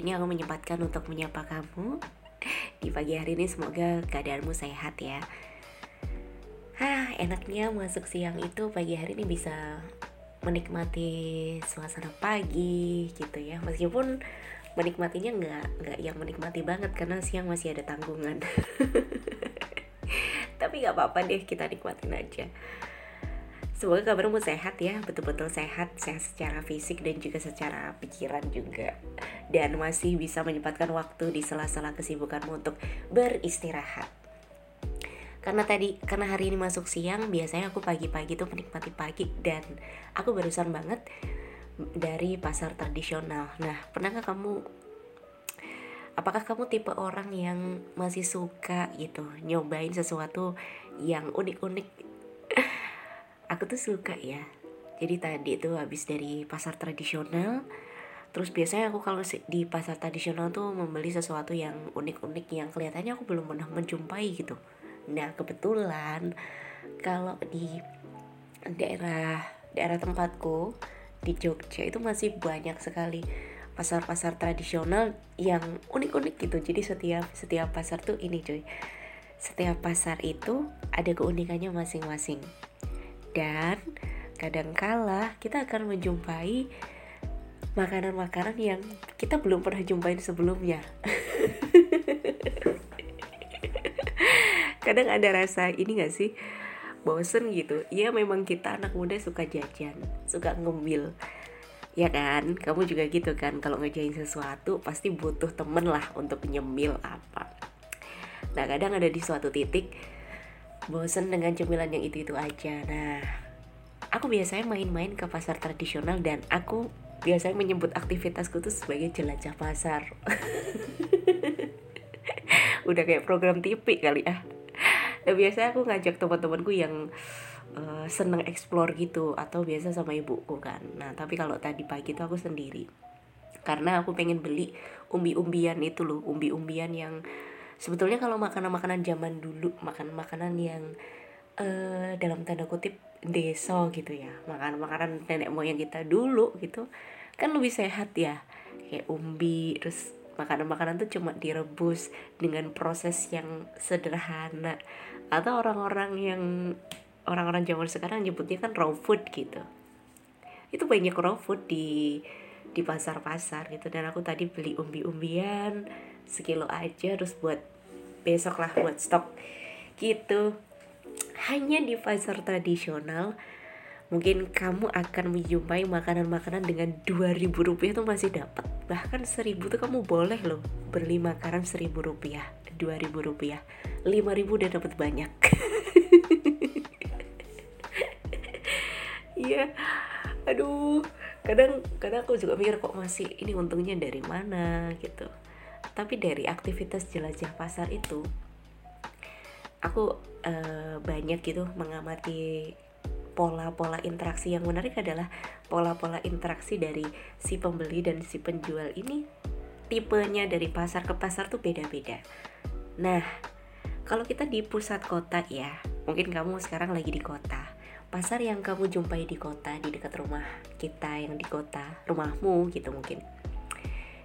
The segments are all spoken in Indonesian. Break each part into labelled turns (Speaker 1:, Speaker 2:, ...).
Speaker 1: ini aku menyempatkan untuk menyapa kamu. Di pagi hari ini semoga keadaanmu sehat ya. Hah, enaknya masuk siang itu pagi hari ini bisa menikmati suasana pagi gitu ya. Meskipun menikmatinya nggak nggak yang menikmati banget karena siang masih ada tanggungan. Tapi nggak apa-apa deh kita nikmatin aja. Semoga kabarmu sehat ya, betul-betul sehat, sehat secara fisik dan juga secara pikiran juga. Dan masih bisa menyempatkan waktu di sela-sela kesibukanmu untuk beristirahat. Karena tadi, karena hari ini masuk siang, biasanya aku pagi-pagi tuh menikmati pagi dan aku barusan banget dari pasar tradisional. Nah, pernahkah kamu apakah kamu tipe orang yang masih suka gitu nyobain sesuatu yang unik-unik aku tuh suka ya. Jadi tadi tuh habis dari pasar tradisional terus biasanya aku kalau di pasar tradisional tuh membeli sesuatu yang unik-unik yang kelihatannya aku belum pernah menjumpai gitu. Nah kebetulan kalau di daerah daerah tempatku di Jogja itu masih banyak sekali pasar-pasar tradisional yang unik-unik gitu. Jadi setiap setiap pasar tuh ini cuy. Setiap pasar itu ada keunikannya masing-masing dan kadangkala kita akan menjumpai makanan-makanan yang kita belum pernah jumpain sebelumnya. Kadang ada rasa ini gak sih? Bosen gitu. Ya memang kita anak muda suka jajan suka ngemil. Ya kan? Kamu juga gitu kan? Kalau ngejain sesuatu pasti butuh temen lah untuk nyemil apa. Nah kadang ada di suatu titik bosen dengan cemilan yang itu-itu aja. Nah, aku biasanya main-main ke pasar tradisional dan aku biasanya menyebut aktivitasku tuh sebagai jelajah pasar. Udah kayak program TV kali ah. Nah, biasanya aku ngajak teman-temanku yang uh, seneng explore gitu atau biasa sama ibuku kan. Nah, tapi kalau tadi pagi tuh aku sendiri. Karena aku pengen beli umbi-umbian itu loh, umbi-umbian yang sebetulnya kalau makanan-makanan zaman dulu makanan-makanan yang uh, dalam tanda kutip deso gitu ya makanan-makanan nenek moyang kita dulu gitu kan lebih sehat ya. Kayak umbi terus makanan-makanan tuh cuma direbus dengan proses yang sederhana. Atau orang-orang yang orang-orang zaman sekarang nyebutnya kan raw food gitu. Itu banyak raw food di di pasar-pasar gitu. Dan aku tadi beli umbi-umbian sekilo aja terus buat besok lah buat stok. Gitu. Hanya di pasar tradisional mungkin kamu akan menjumpai makanan-makanan dengan 2000 rupiah tuh masih dapat. Bahkan 1000 tuh kamu boleh loh beli makanan 1000 rupiah 2000 rupiah. 5000 udah dapat banyak. Iya. Aduh. Kadang kadang aku juga mikir kok masih ini untungnya dari mana gitu tapi dari aktivitas jelajah pasar itu aku uh, banyak gitu mengamati pola-pola interaksi yang menarik adalah pola-pola interaksi dari si pembeli dan si penjual ini tipenya dari pasar ke pasar tuh beda-beda. Nah, kalau kita di pusat kota ya, mungkin kamu sekarang lagi di kota. Pasar yang kamu jumpai di kota, di dekat rumah kita yang di kota, rumahmu gitu mungkin.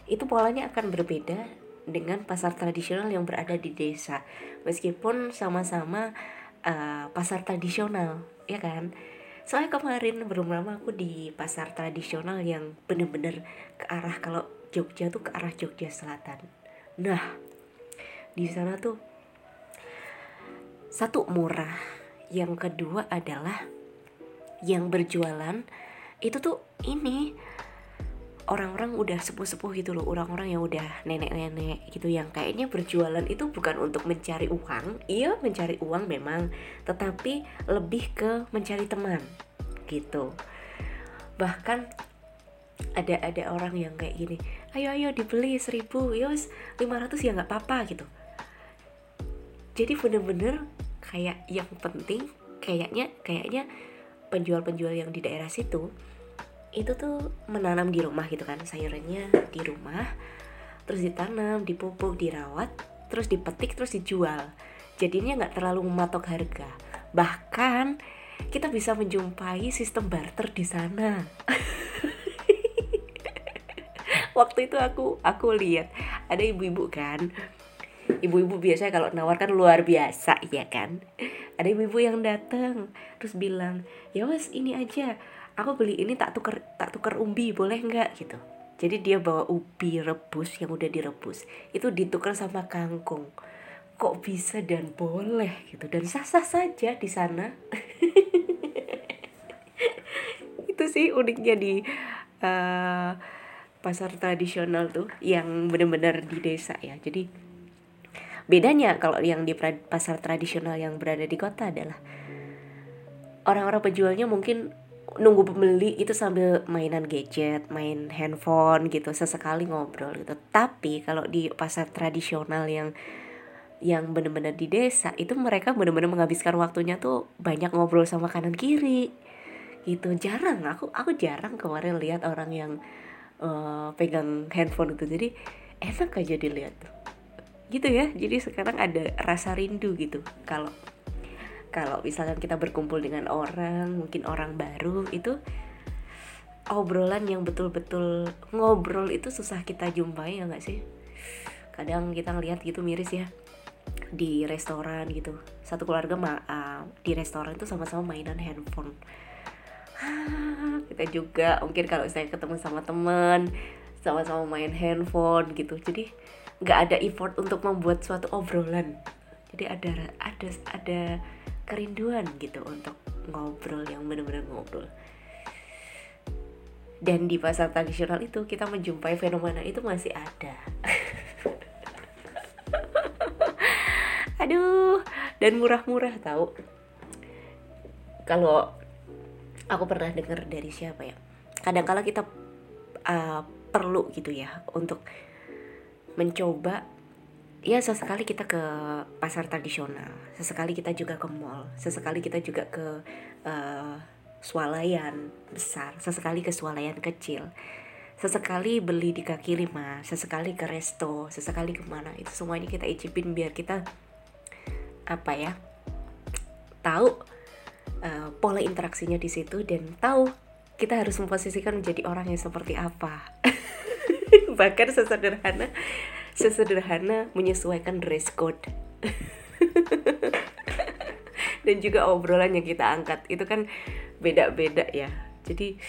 Speaker 1: Itu polanya akan berbeda dengan pasar tradisional yang berada di desa. Meskipun sama-sama uh, pasar tradisional ya kan? Soalnya kemarin belum lama aku di pasar tradisional yang bener-bener ke arah kalau Jogja tuh ke arah Jogja Selatan. Nah di sana tuh satu murah yang kedua adalah yang berjualan itu tuh ini orang-orang udah sepuh-sepuh gitu loh orang-orang yang udah nenek-nenek gitu yang kayaknya berjualan itu bukan untuk mencari uang. Iya mencari uang memang tetapi lebih ke mencari teman gitu. Bahkan ada ada orang yang kayak gini ayo ayo dibeli seribu yos lima ratus ya nggak apa-apa gitu. Jadi bener-bener kayak yang penting kayaknya kayaknya penjual-penjual yang di daerah situ itu tuh menanam di rumah gitu kan sayurannya di rumah terus ditanam dipupuk dirawat terus dipetik terus dijual. Jadinya nggak terlalu mematok harga. Bahkan kita bisa menjumpai sistem barter di sana. Waktu itu aku aku lihat ada ibu-ibu kan. Ibu-ibu biasanya kalau nawarkan luar biasa ya kan? Ada ibu-ibu yang datang terus bilang ya wes ini aja aku beli ini tak tuker tak tuker umbi boleh nggak? Gitu. Jadi dia bawa ubi rebus yang udah direbus itu ditukar sama kangkung. Kok bisa dan boleh gitu? Dan sah-sah saja di sana. Itu sih uniknya di uh, pasar tradisional tuh yang benar-benar di desa ya. Jadi bedanya kalau yang di pasar tradisional yang berada di kota adalah orang-orang penjualnya mungkin nunggu pembeli itu sambil mainan gadget, main handphone gitu, sesekali ngobrol gitu. Tapi kalau di pasar tradisional yang yang bener-bener di desa itu mereka bener-bener menghabiskan waktunya tuh banyak ngobrol sama kanan kiri gitu. Jarang aku aku jarang kemarin lihat orang yang uh, pegang handphone itu. Jadi enak aja dilihat gitu ya jadi sekarang ada rasa rindu gitu kalau kalau misalkan kita berkumpul dengan orang mungkin orang baru itu obrolan yang betul-betul ngobrol itu susah kita jumpai ya nggak sih? Kadang kita ngelihat gitu miris ya di restoran gitu. Satu keluarga ma uh, di restoran itu sama-sama mainan handphone. Kita juga mungkin kalau saya ketemu sama teman sama-sama main handphone gitu. Jadi nggak ada effort untuk membuat suatu obrolan jadi ada ada ada kerinduan gitu untuk ngobrol yang benar-benar ngobrol. Dan di pasar tradisional itu kita menjumpai fenomena itu masih ada. Aduh dan murah-murah tahu kalau aku pernah dengar dari siapa ya kadang kala kita uh, perlu gitu ya untuk mencoba ya sesekali kita ke pasar tradisional sesekali kita juga ke mall sesekali kita juga ke uh, swalayan besar sesekali ke swalayan kecil sesekali beli di kaki lima sesekali ke resto sesekali ke mana itu semuanya kita icipin biar kita apa ya tahu uh, pola interaksinya di situ dan tahu kita harus memposisikan menjadi orang yang seperti apa. Bahkan sesederhana sesederhana menyesuaikan dress code. Dan juga obrolan yang kita angkat. Itu kan beda-beda ya. Jadi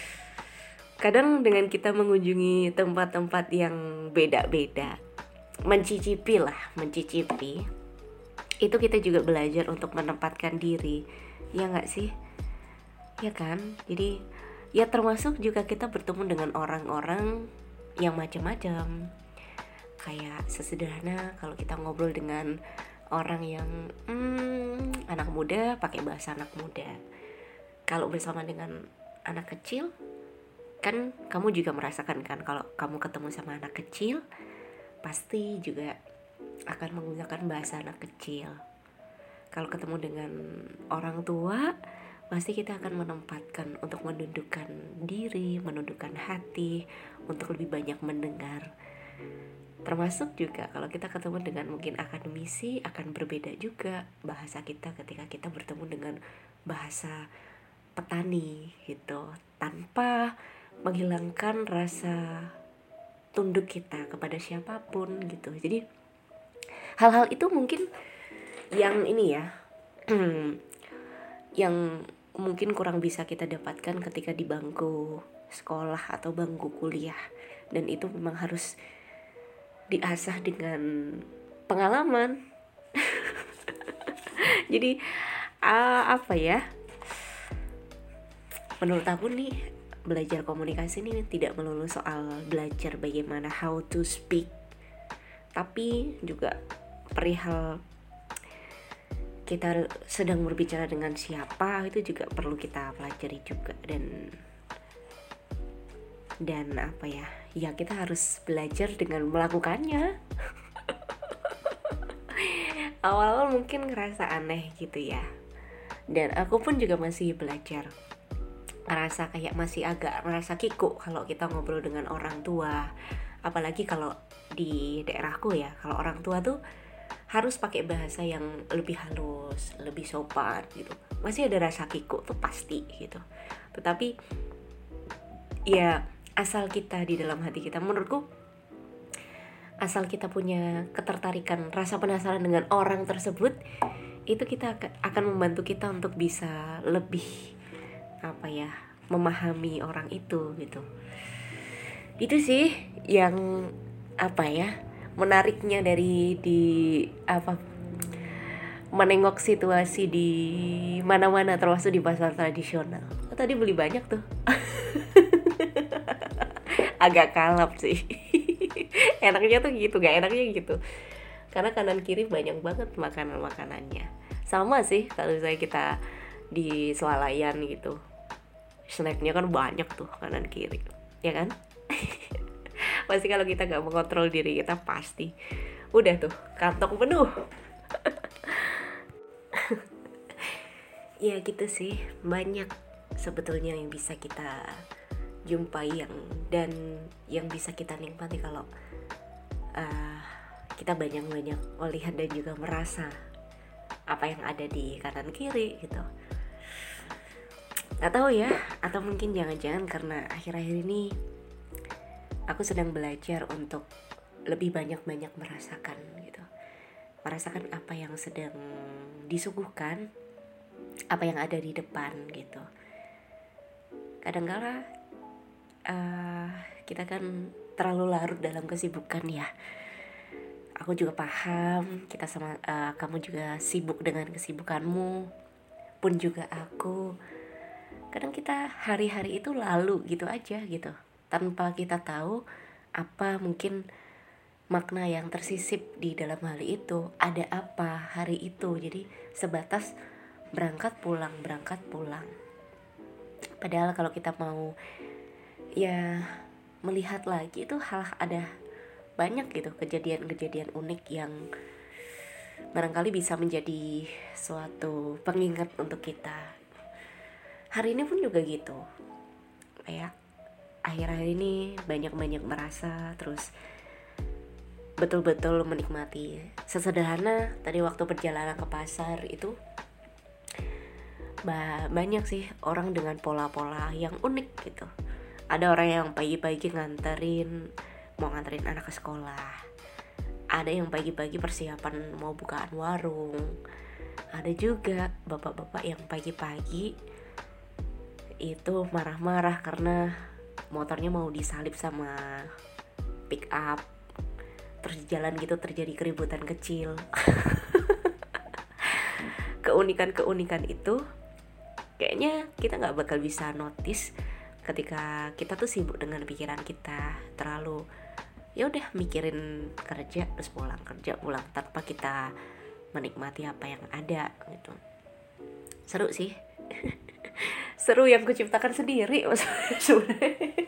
Speaker 1: kadang dengan kita mengunjungi tempat-tempat yang beda-beda mencicipi lah mencicipi itu kita juga belajar untuk menempatkan diri. Ya nggak sih? Ya kan? Jadi ya termasuk juga kita bertemu dengan orang-orang yang macam-macam kayak sesederhana kalau kita ngobrol dengan orang yang hmm, anak muda pakai bahasa anak muda. Kalau bersama dengan anak kecil kan kamu juga merasakan kan kalau kamu ketemu sama anak kecil pasti juga akan menggunakan bahasa anak kecil. Kalau ketemu dengan orang tua pasti kita akan menempatkan untuk menundukkan diri, menundukkan hati, untuk lebih banyak mendengar termasuk juga kalau kita ketemu dengan mungkin akademisi akan berbeda juga bahasa kita ketika kita bertemu dengan bahasa petani gitu. Tanpa menghilangkan rasa tunduk kita kepada siapa pun gitu. Jadi hal-hal itu mungkin yang ini ya yang mungkin kurang bisa kita dapatkan ketika di bangku sekolah atau bangku kuliah. Dan itu memang harus diasah dengan pengalaman. Jadi uh, apa ya? Menurut aku nih belajar komunikasi ini tidak melulu soal belajar bagaimana how to speak tapi juga perihal kita sedang berbicara dengan siapa itu juga perlu kita pelajari juga dan dan apa ya ya kita harus belajar dengan melakukannya awal-awal mungkin ngerasa aneh gitu ya dan aku pun juga masih belajar ngerasa kayak masih agak ngerasa kikuk kalau kita ngobrol dengan orang tua apalagi kalau di daerahku ya kalau orang tua tuh harus pakai bahasa yang lebih halus, lebih sopan gitu. Masih ada rasa kikuk tuh pasti gitu. Tetapi ya asal kita di dalam hati kita. Menurutku asal kita punya ketertarikan rasa penasaran dengan orang tersebut itu kita akan membantu kita untuk bisa lebih apa ya memahami orang itu gitu. Itu sih yang apa ya menariknya dari di apa menengok situasi di mana-mana termasuk di pasar tradisional. Tadi beli banyak tuh agak kalap sih. Enaknya tuh gitu gak enaknya gitu. Karena kanan kiri banyak banget makanan makanannya sama sih kalau misalnya kita di swalayan gitu. Snacknya kan banyak tuh kanan kiri ya kan? Pasti kalau kita nggak mengontrol diri kita pasti. Udah tuh kantong penuh. Ya gitu sih banyak sebetulnya yang bisa kita jumpai yang dan yang bisa kita nikmati kalau uh, kita banyak-banyak melihat dan juga merasa apa yang ada di kanan kiri gitu. Nggak tahu ya atau mungkin jangan-jangan karena akhir-akhir ini aku sedang belajar untuk lebih banyak-banyak merasakan gitu. Merasakan apa yang sedang disuguhkan apa yang ada di depan gitu. Kadang-kala uh, kita kan terlalu larut dalam kesibukan ya. Aku juga paham kita sama uh, kamu juga sibuk dengan kesibukanmu pun juga aku. Kadang kita hari-hari itu lalu gitu aja gitu tanpa kita tahu apa mungkin makna yang tersisip di dalam hal itu ada apa hari itu. Jadi sebatas berangkat pulang berangkat pulang. Padahal kalau kita mau ya melihat lagi itu hal ada banyak gitu kejadian-kejadian unik yang barangkali bisa menjadi suatu pengingat untuk kita. Hari ini pun juga gitu. Kayak akhir-akhir ini banyak-banyak merasa terus betul-betul menikmati. Sesederhana tadi waktu perjalanan ke pasar itu banyak sih orang dengan pola-pola yang unik gitu ada orang yang pagi-pagi nganterin mau nganterin anak ke sekolah. Ada yang pagi-pagi persiapan mau bukaan warung. Ada juga bapak-bapak yang pagi-pagi itu marah-marah karena motornya mau disalip sama pick up terus jalan gitu terjadi keributan kecil. Keunikan-keunikan itu kayaknya kita nggak bakal bisa notice ketika kita tuh sibuk dengan pikiran kita terlalu ya udah mikirin kerja terus pulang kerja pulang tanpa kita menikmati apa yang ada gitu. Seru sih. Seru yang kuciptakan sendiri sebenarnya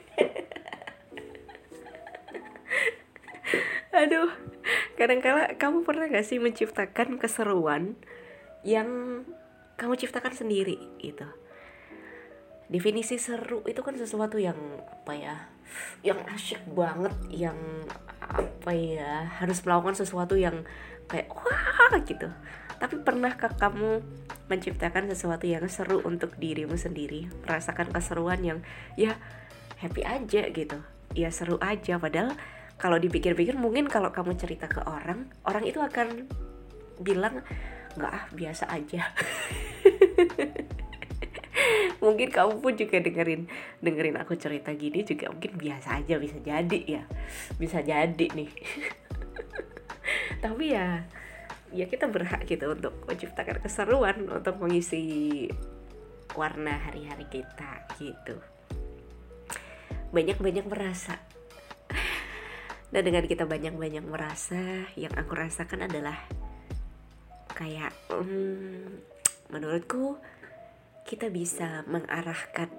Speaker 1: aduh kadang-kala kamu pernah gak sih menciptakan keseruan yang kamu ciptakan sendiri gitu definisi seru itu kan sesuatu yang apa ya yang asyik banget yang apa ya harus melakukan sesuatu yang kayak wah gitu. Tapi pernahkah kamu menciptakan sesuatu yang seru untuk dirimu sendiri? Merasakan keseruan yang ya happy aja gitu. Ya seru aja. Padahal kalau dipikir-pikir mungkin kalau kamu cerita ke orang orang itu akan bilang nggak ah biasa aja mungkin kamu pun juga dengerin dengerin aku cerita gini juga mungkin biasa aja bisa jadi ya. Bisa jadi nih. Tapi ya ya kita berhak gitu untuk menciptakan keseruan untuk mengisi warna hari-hari kita gitu. Banyak-banyak merasa. Dan dengan kita banyak-banyak merasa yang aku rasakan adalah kayak hmm, menurutku kita bisa mengarahkan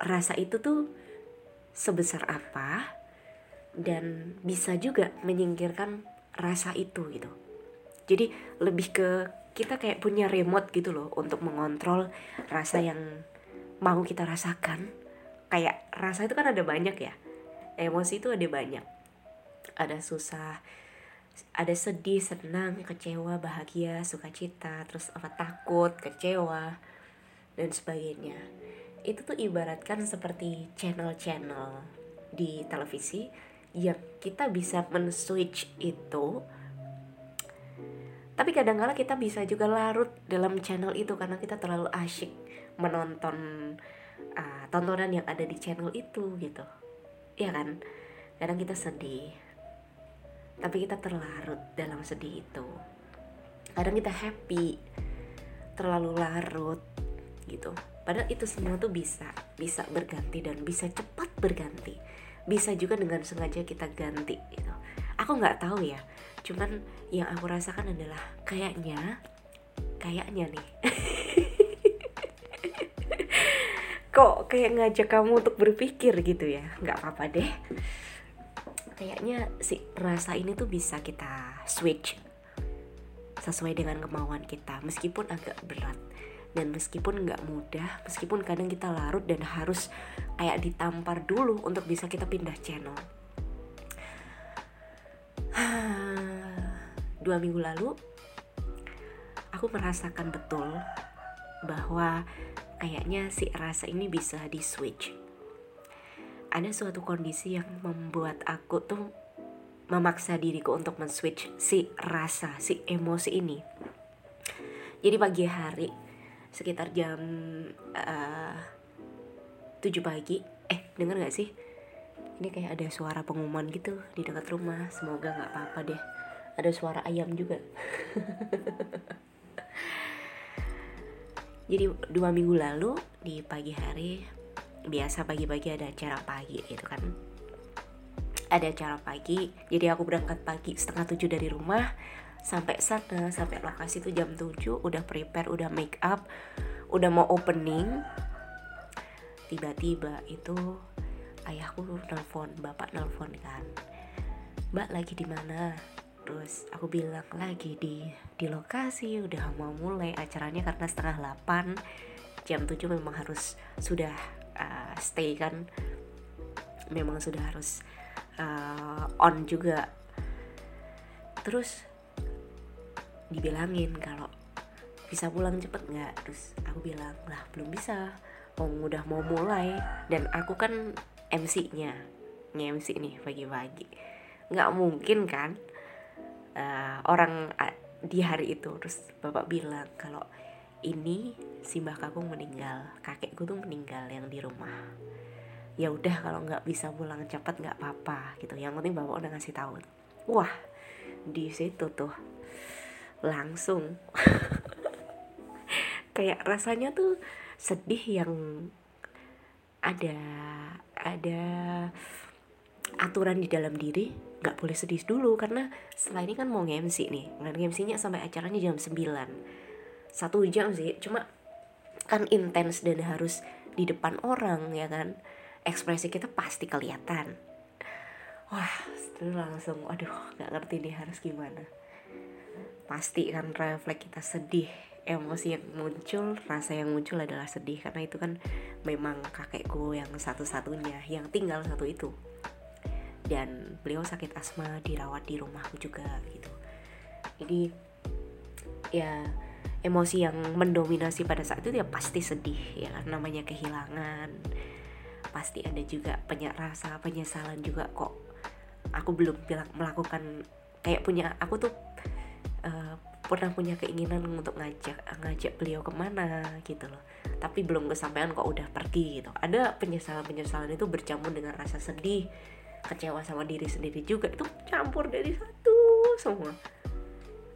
Speaker 1: rasa itu tuh sebesar apa dan bisa juga menyingkirkan rasa itu gitu. Jadi lebih ke kita kayak punya remote gitu loh untuk mengontrol rasa yang mau kita rasakan. Kayak rasa itu kan ada banyak ya emosi itu ada banyak. Ada susah ada sedih, senang, kecewa, bahagia, sukacita, terus apa takut, kecewa dan sebagainya. itu tuh ibaratkan seperti channel-channel di televisi yang kita bisa men-switch itu. Tapi kadang-kala kita bisa juga larut dalam channel itu karena kita terlalu asyik menonton uh, tontonan yang ada di channel itu gitu. Ya kan? Kadang kita sedih. Tapi kita terlarut dalam sedih itu. Kadang kita happy terlalu larut gitu. Padahal itu semua tuh bisa bisa berganti dan bisa cepat berganti. Bisa juga dengan sengaja kita ganti gitu. Aku nggak tahu ya. Cuman yang aku rasakan adalah kayaknya kayaknya nih. Kok kayak ngajak kamu untuk berpikir gitu ya? Nggak apa-apa deh. Kayaknya si rasa ini tuh bisa kita switch sesuai dengan kemauan kita meskipun agak berat dan meskipun nggak mudah meskipun kadang kita larut dan harus kayak ditampar dulu untuk bisa kita pindah channel dua minggu lalu aku merasakan betul bahwa kayaknya si rasa ini bisa di switch ada suatu kondisi yang membuat aku tuh memaksa diriku untuk men-switch si rasa, si emosi ini. Jadi pagi hari sekitar jam uh, 7 pagi, eh denger gak sih? Ini kayak ada suara pengumuman gitu di dekat rumah. Semoga gak apa-apa deh. Ada suara ayam juga. Jadi dua minggu lalu di pagi hari biasa pagi-pagi ada acara pagi gitu kan ada acara pagi jadi aku berangkat pagi setengah tujuh dari rumah sampai sana sampai lokasi itu jam tujuh udah prepare udah make up udah mau opening. Tiba-tiba itu ayahku nelfon bapak nelfon kan. Mbak lagi di mana? Terus aku bilang lagi di di lokasi udah mau mulai acaranya karena setengah 8 jam 7 memang harus sudah uh, stay kan. Memang sudah harus uh, on juga. Terus dibilangin kalau bisa pulang cepet nggak? Terus aku bilang lah belum bisa. Om udah mau mulai. Dan aku kan MC-nya nge-MC nih pagi-pagi. Nggak mungkin kan uh, orang di hari itu. Terus bapak bilang kalau ini si mbah kakung meninggal kakekku tuh meninggal yang di rumah. Ya udah kalau nggak bisa pulang cepat nggak apa-apa gitu. Yang penting bapak udah ngasih tahu. Wah di situ tuh langsung. Kayak rasanya tuh sedih yang ada ada aturan di dalam diri nggak boleh sedih dulu. Karena setelah ini kan mau nge-MC nih nge-MC-nya sampai acaranya jam 9 satu jam sih cuma kan intens dan harus di depan orang ya kan? Ekspresi kita pasti kelihatan. Wah itu langsung. Aduh nggak ngerti nih harus gimana pasti kan refleks kita sedih emosi yang muncul rasa yang muncul adalah sedih. Karena itu kan memang kakekku yang satu-satunya yang tinggal satu itu. Dan beliau sakit asma dirawat di rumahku juga gitu. Jadi ya emosi yang mendominasi pada saat itu ya pasti sedih ya kan? Namanya kehilangan. Pasti ada juga penyak rasa penyesalan juga kok. Aku belum melakukan kayak punya aku tuh uh, pernah punya keinginan untuk ngajak ngajak beliau ke mana gitu loh. Tapi belum kesampaian kok udah pergi gitu. Ada penyesalan penyesalan itu bercampur dengan rasa sedih kecewa sama diri sendiri juga. Itu campur dari satu semua.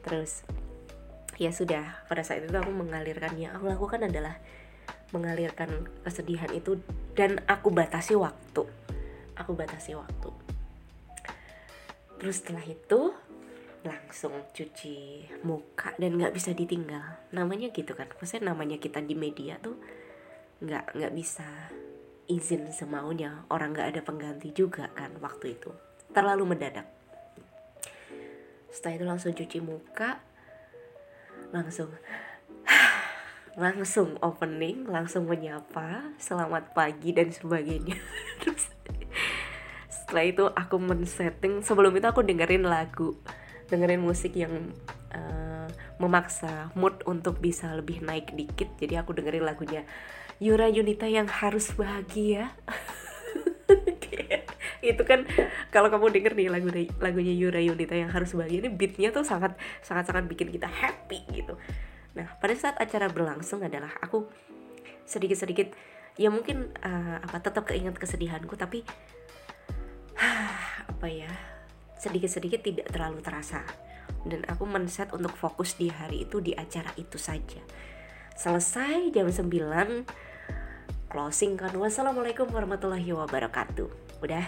Speaker 1: Terus ya sudah pada saat itu aku mengalirkan yang aku lakukan adalah mengalirkan kesedihan itu dan aku batasi waktu. Aku batasi waktu. Terus setelah itu langsung cuci muka dan nggak bisa ditinggal. Namanya gitu kan maksudnya namanya kita di media tuh nggak nggak bisa izin semaunya. Orang nggak ada pengganti juga kan waktu itu. Terlalu mendadak. Setelah itu langsung cuci muka langsung langsung opening langsung menyapa selamat pagi dan sebagainya. Setelah itu aku men-setting sebelum itu aku dengerin lagu dengerin musik yang uh, memaksa mood untuk bisa lebih naik dikit. Jadi aku dengerin lagunya Yura Yunita yang harus bahagia. Itu kan kalau kamu denger nih lagu lagunya Yura Yunita yang harus bahagia ini beatnya tuh sangat sangat sangat bikin kita happy gitu. Nah pada saat acara berlangsung adalah aku sedikit sedikit ya mungkin uh, apa tetap keinget kesedihanku tapi apa ya sedikit sedikit tidak terlalu terasa. Dan aku men-set untuk fokus di hari itu di acara itu saja. Selesai jam 9 closing kan. Wassalamualaikum warahmatullahi wabarakatuh. Udah?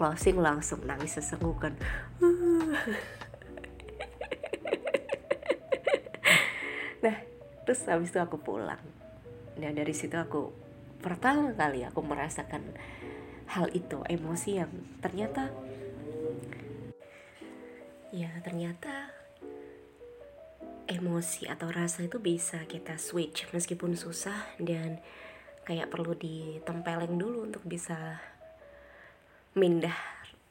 Speaker 1: Closing langsung nangis sesenggukan nah terus habis itu aku pulang. Nah dari situ aku pertama kali aku merasakan hal itu emosi yang ternyata ya ternyata emosi atau rasa itu bisa kita switch meskipun susah dan kayak perlu ditempeleng dulu untuk bisa mindah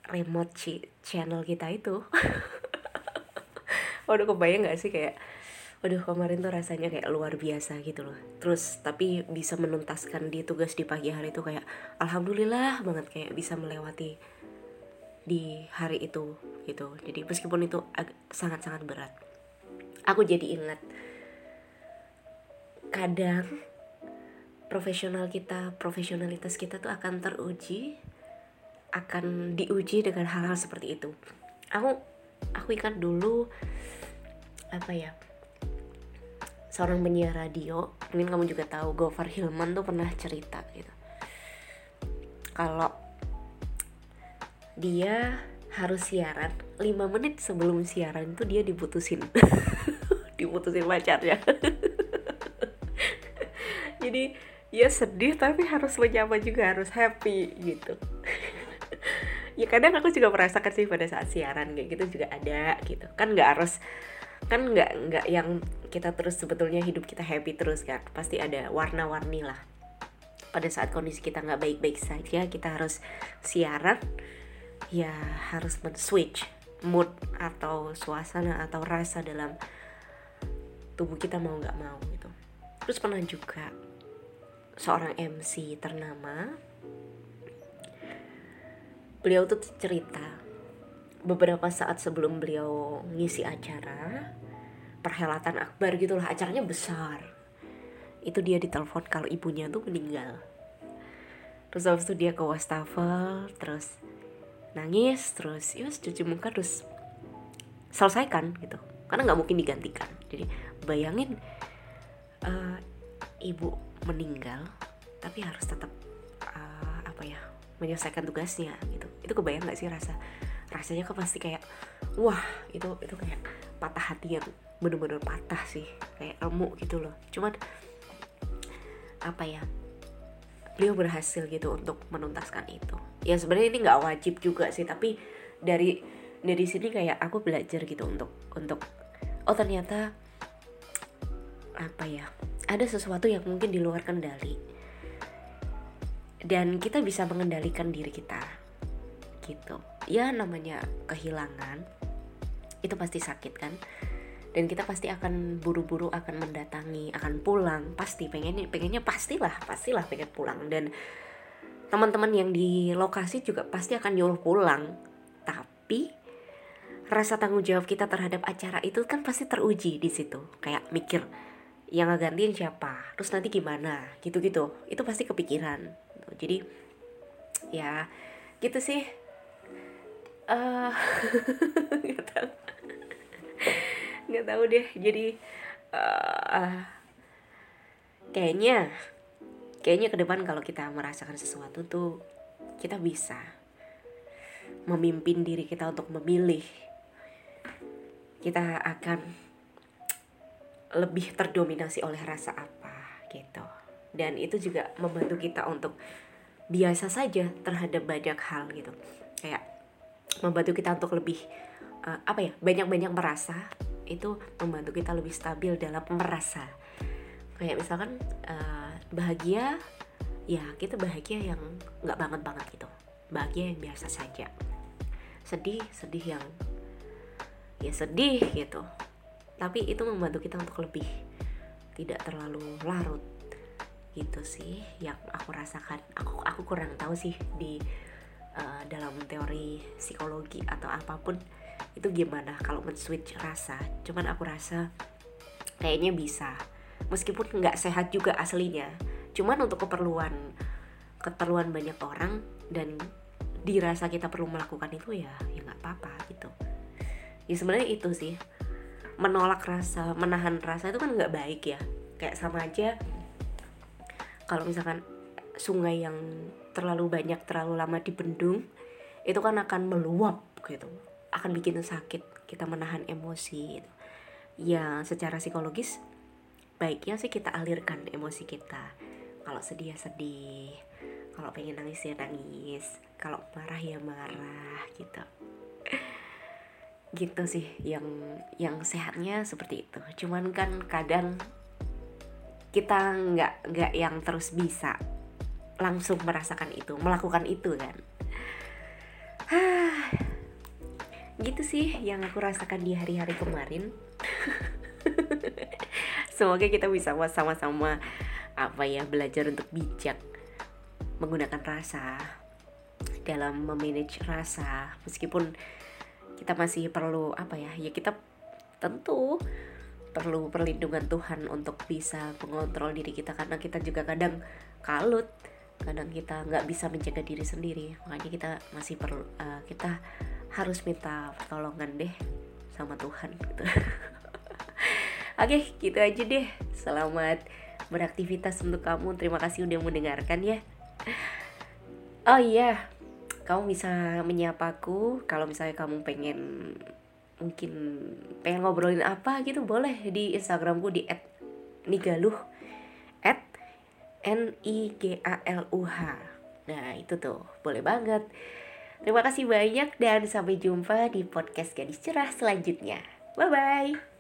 Speaker 1: remote channel kita itu. Waduh kebayang gak sih kayak waduh kemarin tuh rasanya kayak luar biasa gitu loh. Terus tapi bisa menuntaskan di tugas di pagi hari itu kayak alhamdulillah banget kayak bisa melewati di hari itu gitu. Jadi meskipun itu sangat-sangat berat. Aku jadi ingat kadang profesional kita profesionalitas kita tuh akan teruji akan diuji dengan hal-hal seperti itu. Aku aku ingat dulu apa ya seorang penyiar radio mungkin kamu juga tahu Gofar Hilman tuh pernah cerita gitu. Kalau dia harus siaran 5 menit sebelum siaran itu dia diputusin. Diputusin pacarnya. Jadi ya sedih tapi harus menyapa juga harus happy gitu. Ya kadang aku juga merasakan sih pada saat siaran kayak gitu juga ada gitu. Kan nggak harus kan nggak nggak yang kita terus sebetulnya hidup kita happy terus kan. Pasti ada warna-warni lah. Pada saat kondisi kita nggak baik-baik saja kita harus siaran ya harus men-switch mood atau suasana atau rasa dalam tubuh kita mau nggak mau gitu. Terus pernah juga seorang MC ternama beliau tuh cerita beberapa saat sebelum beliau ngisi acara perhelatan akbar gitulah acaranya besar. Itu dia ditelepon kalau ibunya tuh meninggal. Terus habis itu dia ke wastafel terus nangis terus ya cuci muka terus selesaikan gitu. Karena nggak mungkin digantikan. Jadi bayangin uh, ibu meninggal tapi harus tetap uh, apa ya menyelesaikan tugasnya gitu. Itu kebayang nggak sih rasa? Rasanya kan pasti kayak wah itu itu kayak patah hati yang bener-bener patah sih. Kayak remuk gitu loh. Cuman apa ya beliau berhasil gitu untuk menuntaskan itu. Ya sebenarnya ini nggak wajib juga sih tapi dari dari sini kayak aku belajar gitu untuk untuk oh ternyata apa ya ada sesuatu yang mungkin di luar kendali. Dan kita bisa mengendalikan diri kita gitu. Ya namanya kehilangan itu pasti sakit kan dan kita pasti akan buru-buru akan mendatangi akan pulang. Pasti pengennya pengennya pastilah pastilah pengen pulang. Dan teman-teman yang di lokasi juga pasti akan nyuruh pulang. Tapi rasa tanggung jawab kita terhadap acara itu kan pasti teruji di situ. Kayak mikir yang ngegantiin siapa? Terus nanti gimana? Gitu-gitu. Itu pasti kepikiran. Jadi ya gitu sih. Uh, nggak tahu deh. Jadi uh, kayaknya kayaknya ke depan kalau kita merasakan sesuatu tuh kita bisa memimpin diri kita untuk memilih. Kita akan lebih terdominasi oleh rasa apa gitu. Dan itu juga membantu kita untuk biasa saja terhadap banyak hal gitu. Kayak membantu kita untuk lebih uh, apa ya banyak-banyak merasa itu membantu kita lebih stabil dalam merasa. Kayak misalkan uh, bahagia ya kita bahagia yang nggak banget banget gitu. Bahagia yang biasa saja. Sedih sedih yang ya sedih gitu. Tapi itu membantu kita untuk lebih tidak terlalu larut gitu sih yang aku rasakan. Aku aku kurang tahu sih di uh, dalam teori psikologi atau apa pun itu gimana kalau men-switch rasa? Cuman aku rasa kayaknya bisa. Meskipun nggak sehat juga aslinya. Cuman untuk keperluan keperluan banyak orang dan dirasa kita perlu melakukan itu ya ya nggak apa-apa gitu. Ya sebenarnya itu sih. Menolak rasa menahan rasa itu kan nggak baik ya. Kayak sama aja kalau misalkan sungai yang terlalu banyak terlalu lama dibendung itu kan akan meluap gitu akan bikin sakit kita menahan emosi gitu. ya secara psikologis baiknya sih kita alirkan emosi kita. Kalau sedih ya sedih kalau pengen nangis ya nangis kalau marah ya marah gitu. Gitu sih yang yang sehatnya seperti itu. Cuman kan kadang kita nggak nggak yang terus bisa langsung merasakan itu melakukan itu kan gitu sih yang aku rasakan di hari-hari kemarin. Semoga kita bisa sama-sama apa ya belajar untuk bijak menggunakan rasa dalam memanage rasa. Meskipun kita masih perlu apa ya ya kita tentu perlu perlindungan Tuhan untuk bisa mengontrol diri kita. Karena kita juga kadang kalut kadang kita nggak bisa menjaga diri sendiri. Makanya kita masih perlu uh, kita harus minta pertolongan deh sama Tuhan gitu. Oke gitu aja deh. Selamat beraktivitas untuk kamu. Terima kasih udah mendengarkan ya. Oh iya kamu bisa menyapaku kalau misalnya kamu pengen mungkin pengen ngobrolin apa gitu boleh di instagramku di @nigaluh at n i g a l u h nah itu tuh. Boleh banget terima kasih banyak dan sampai jumpa di podcast gadis cerah selanjutnya. Bye bye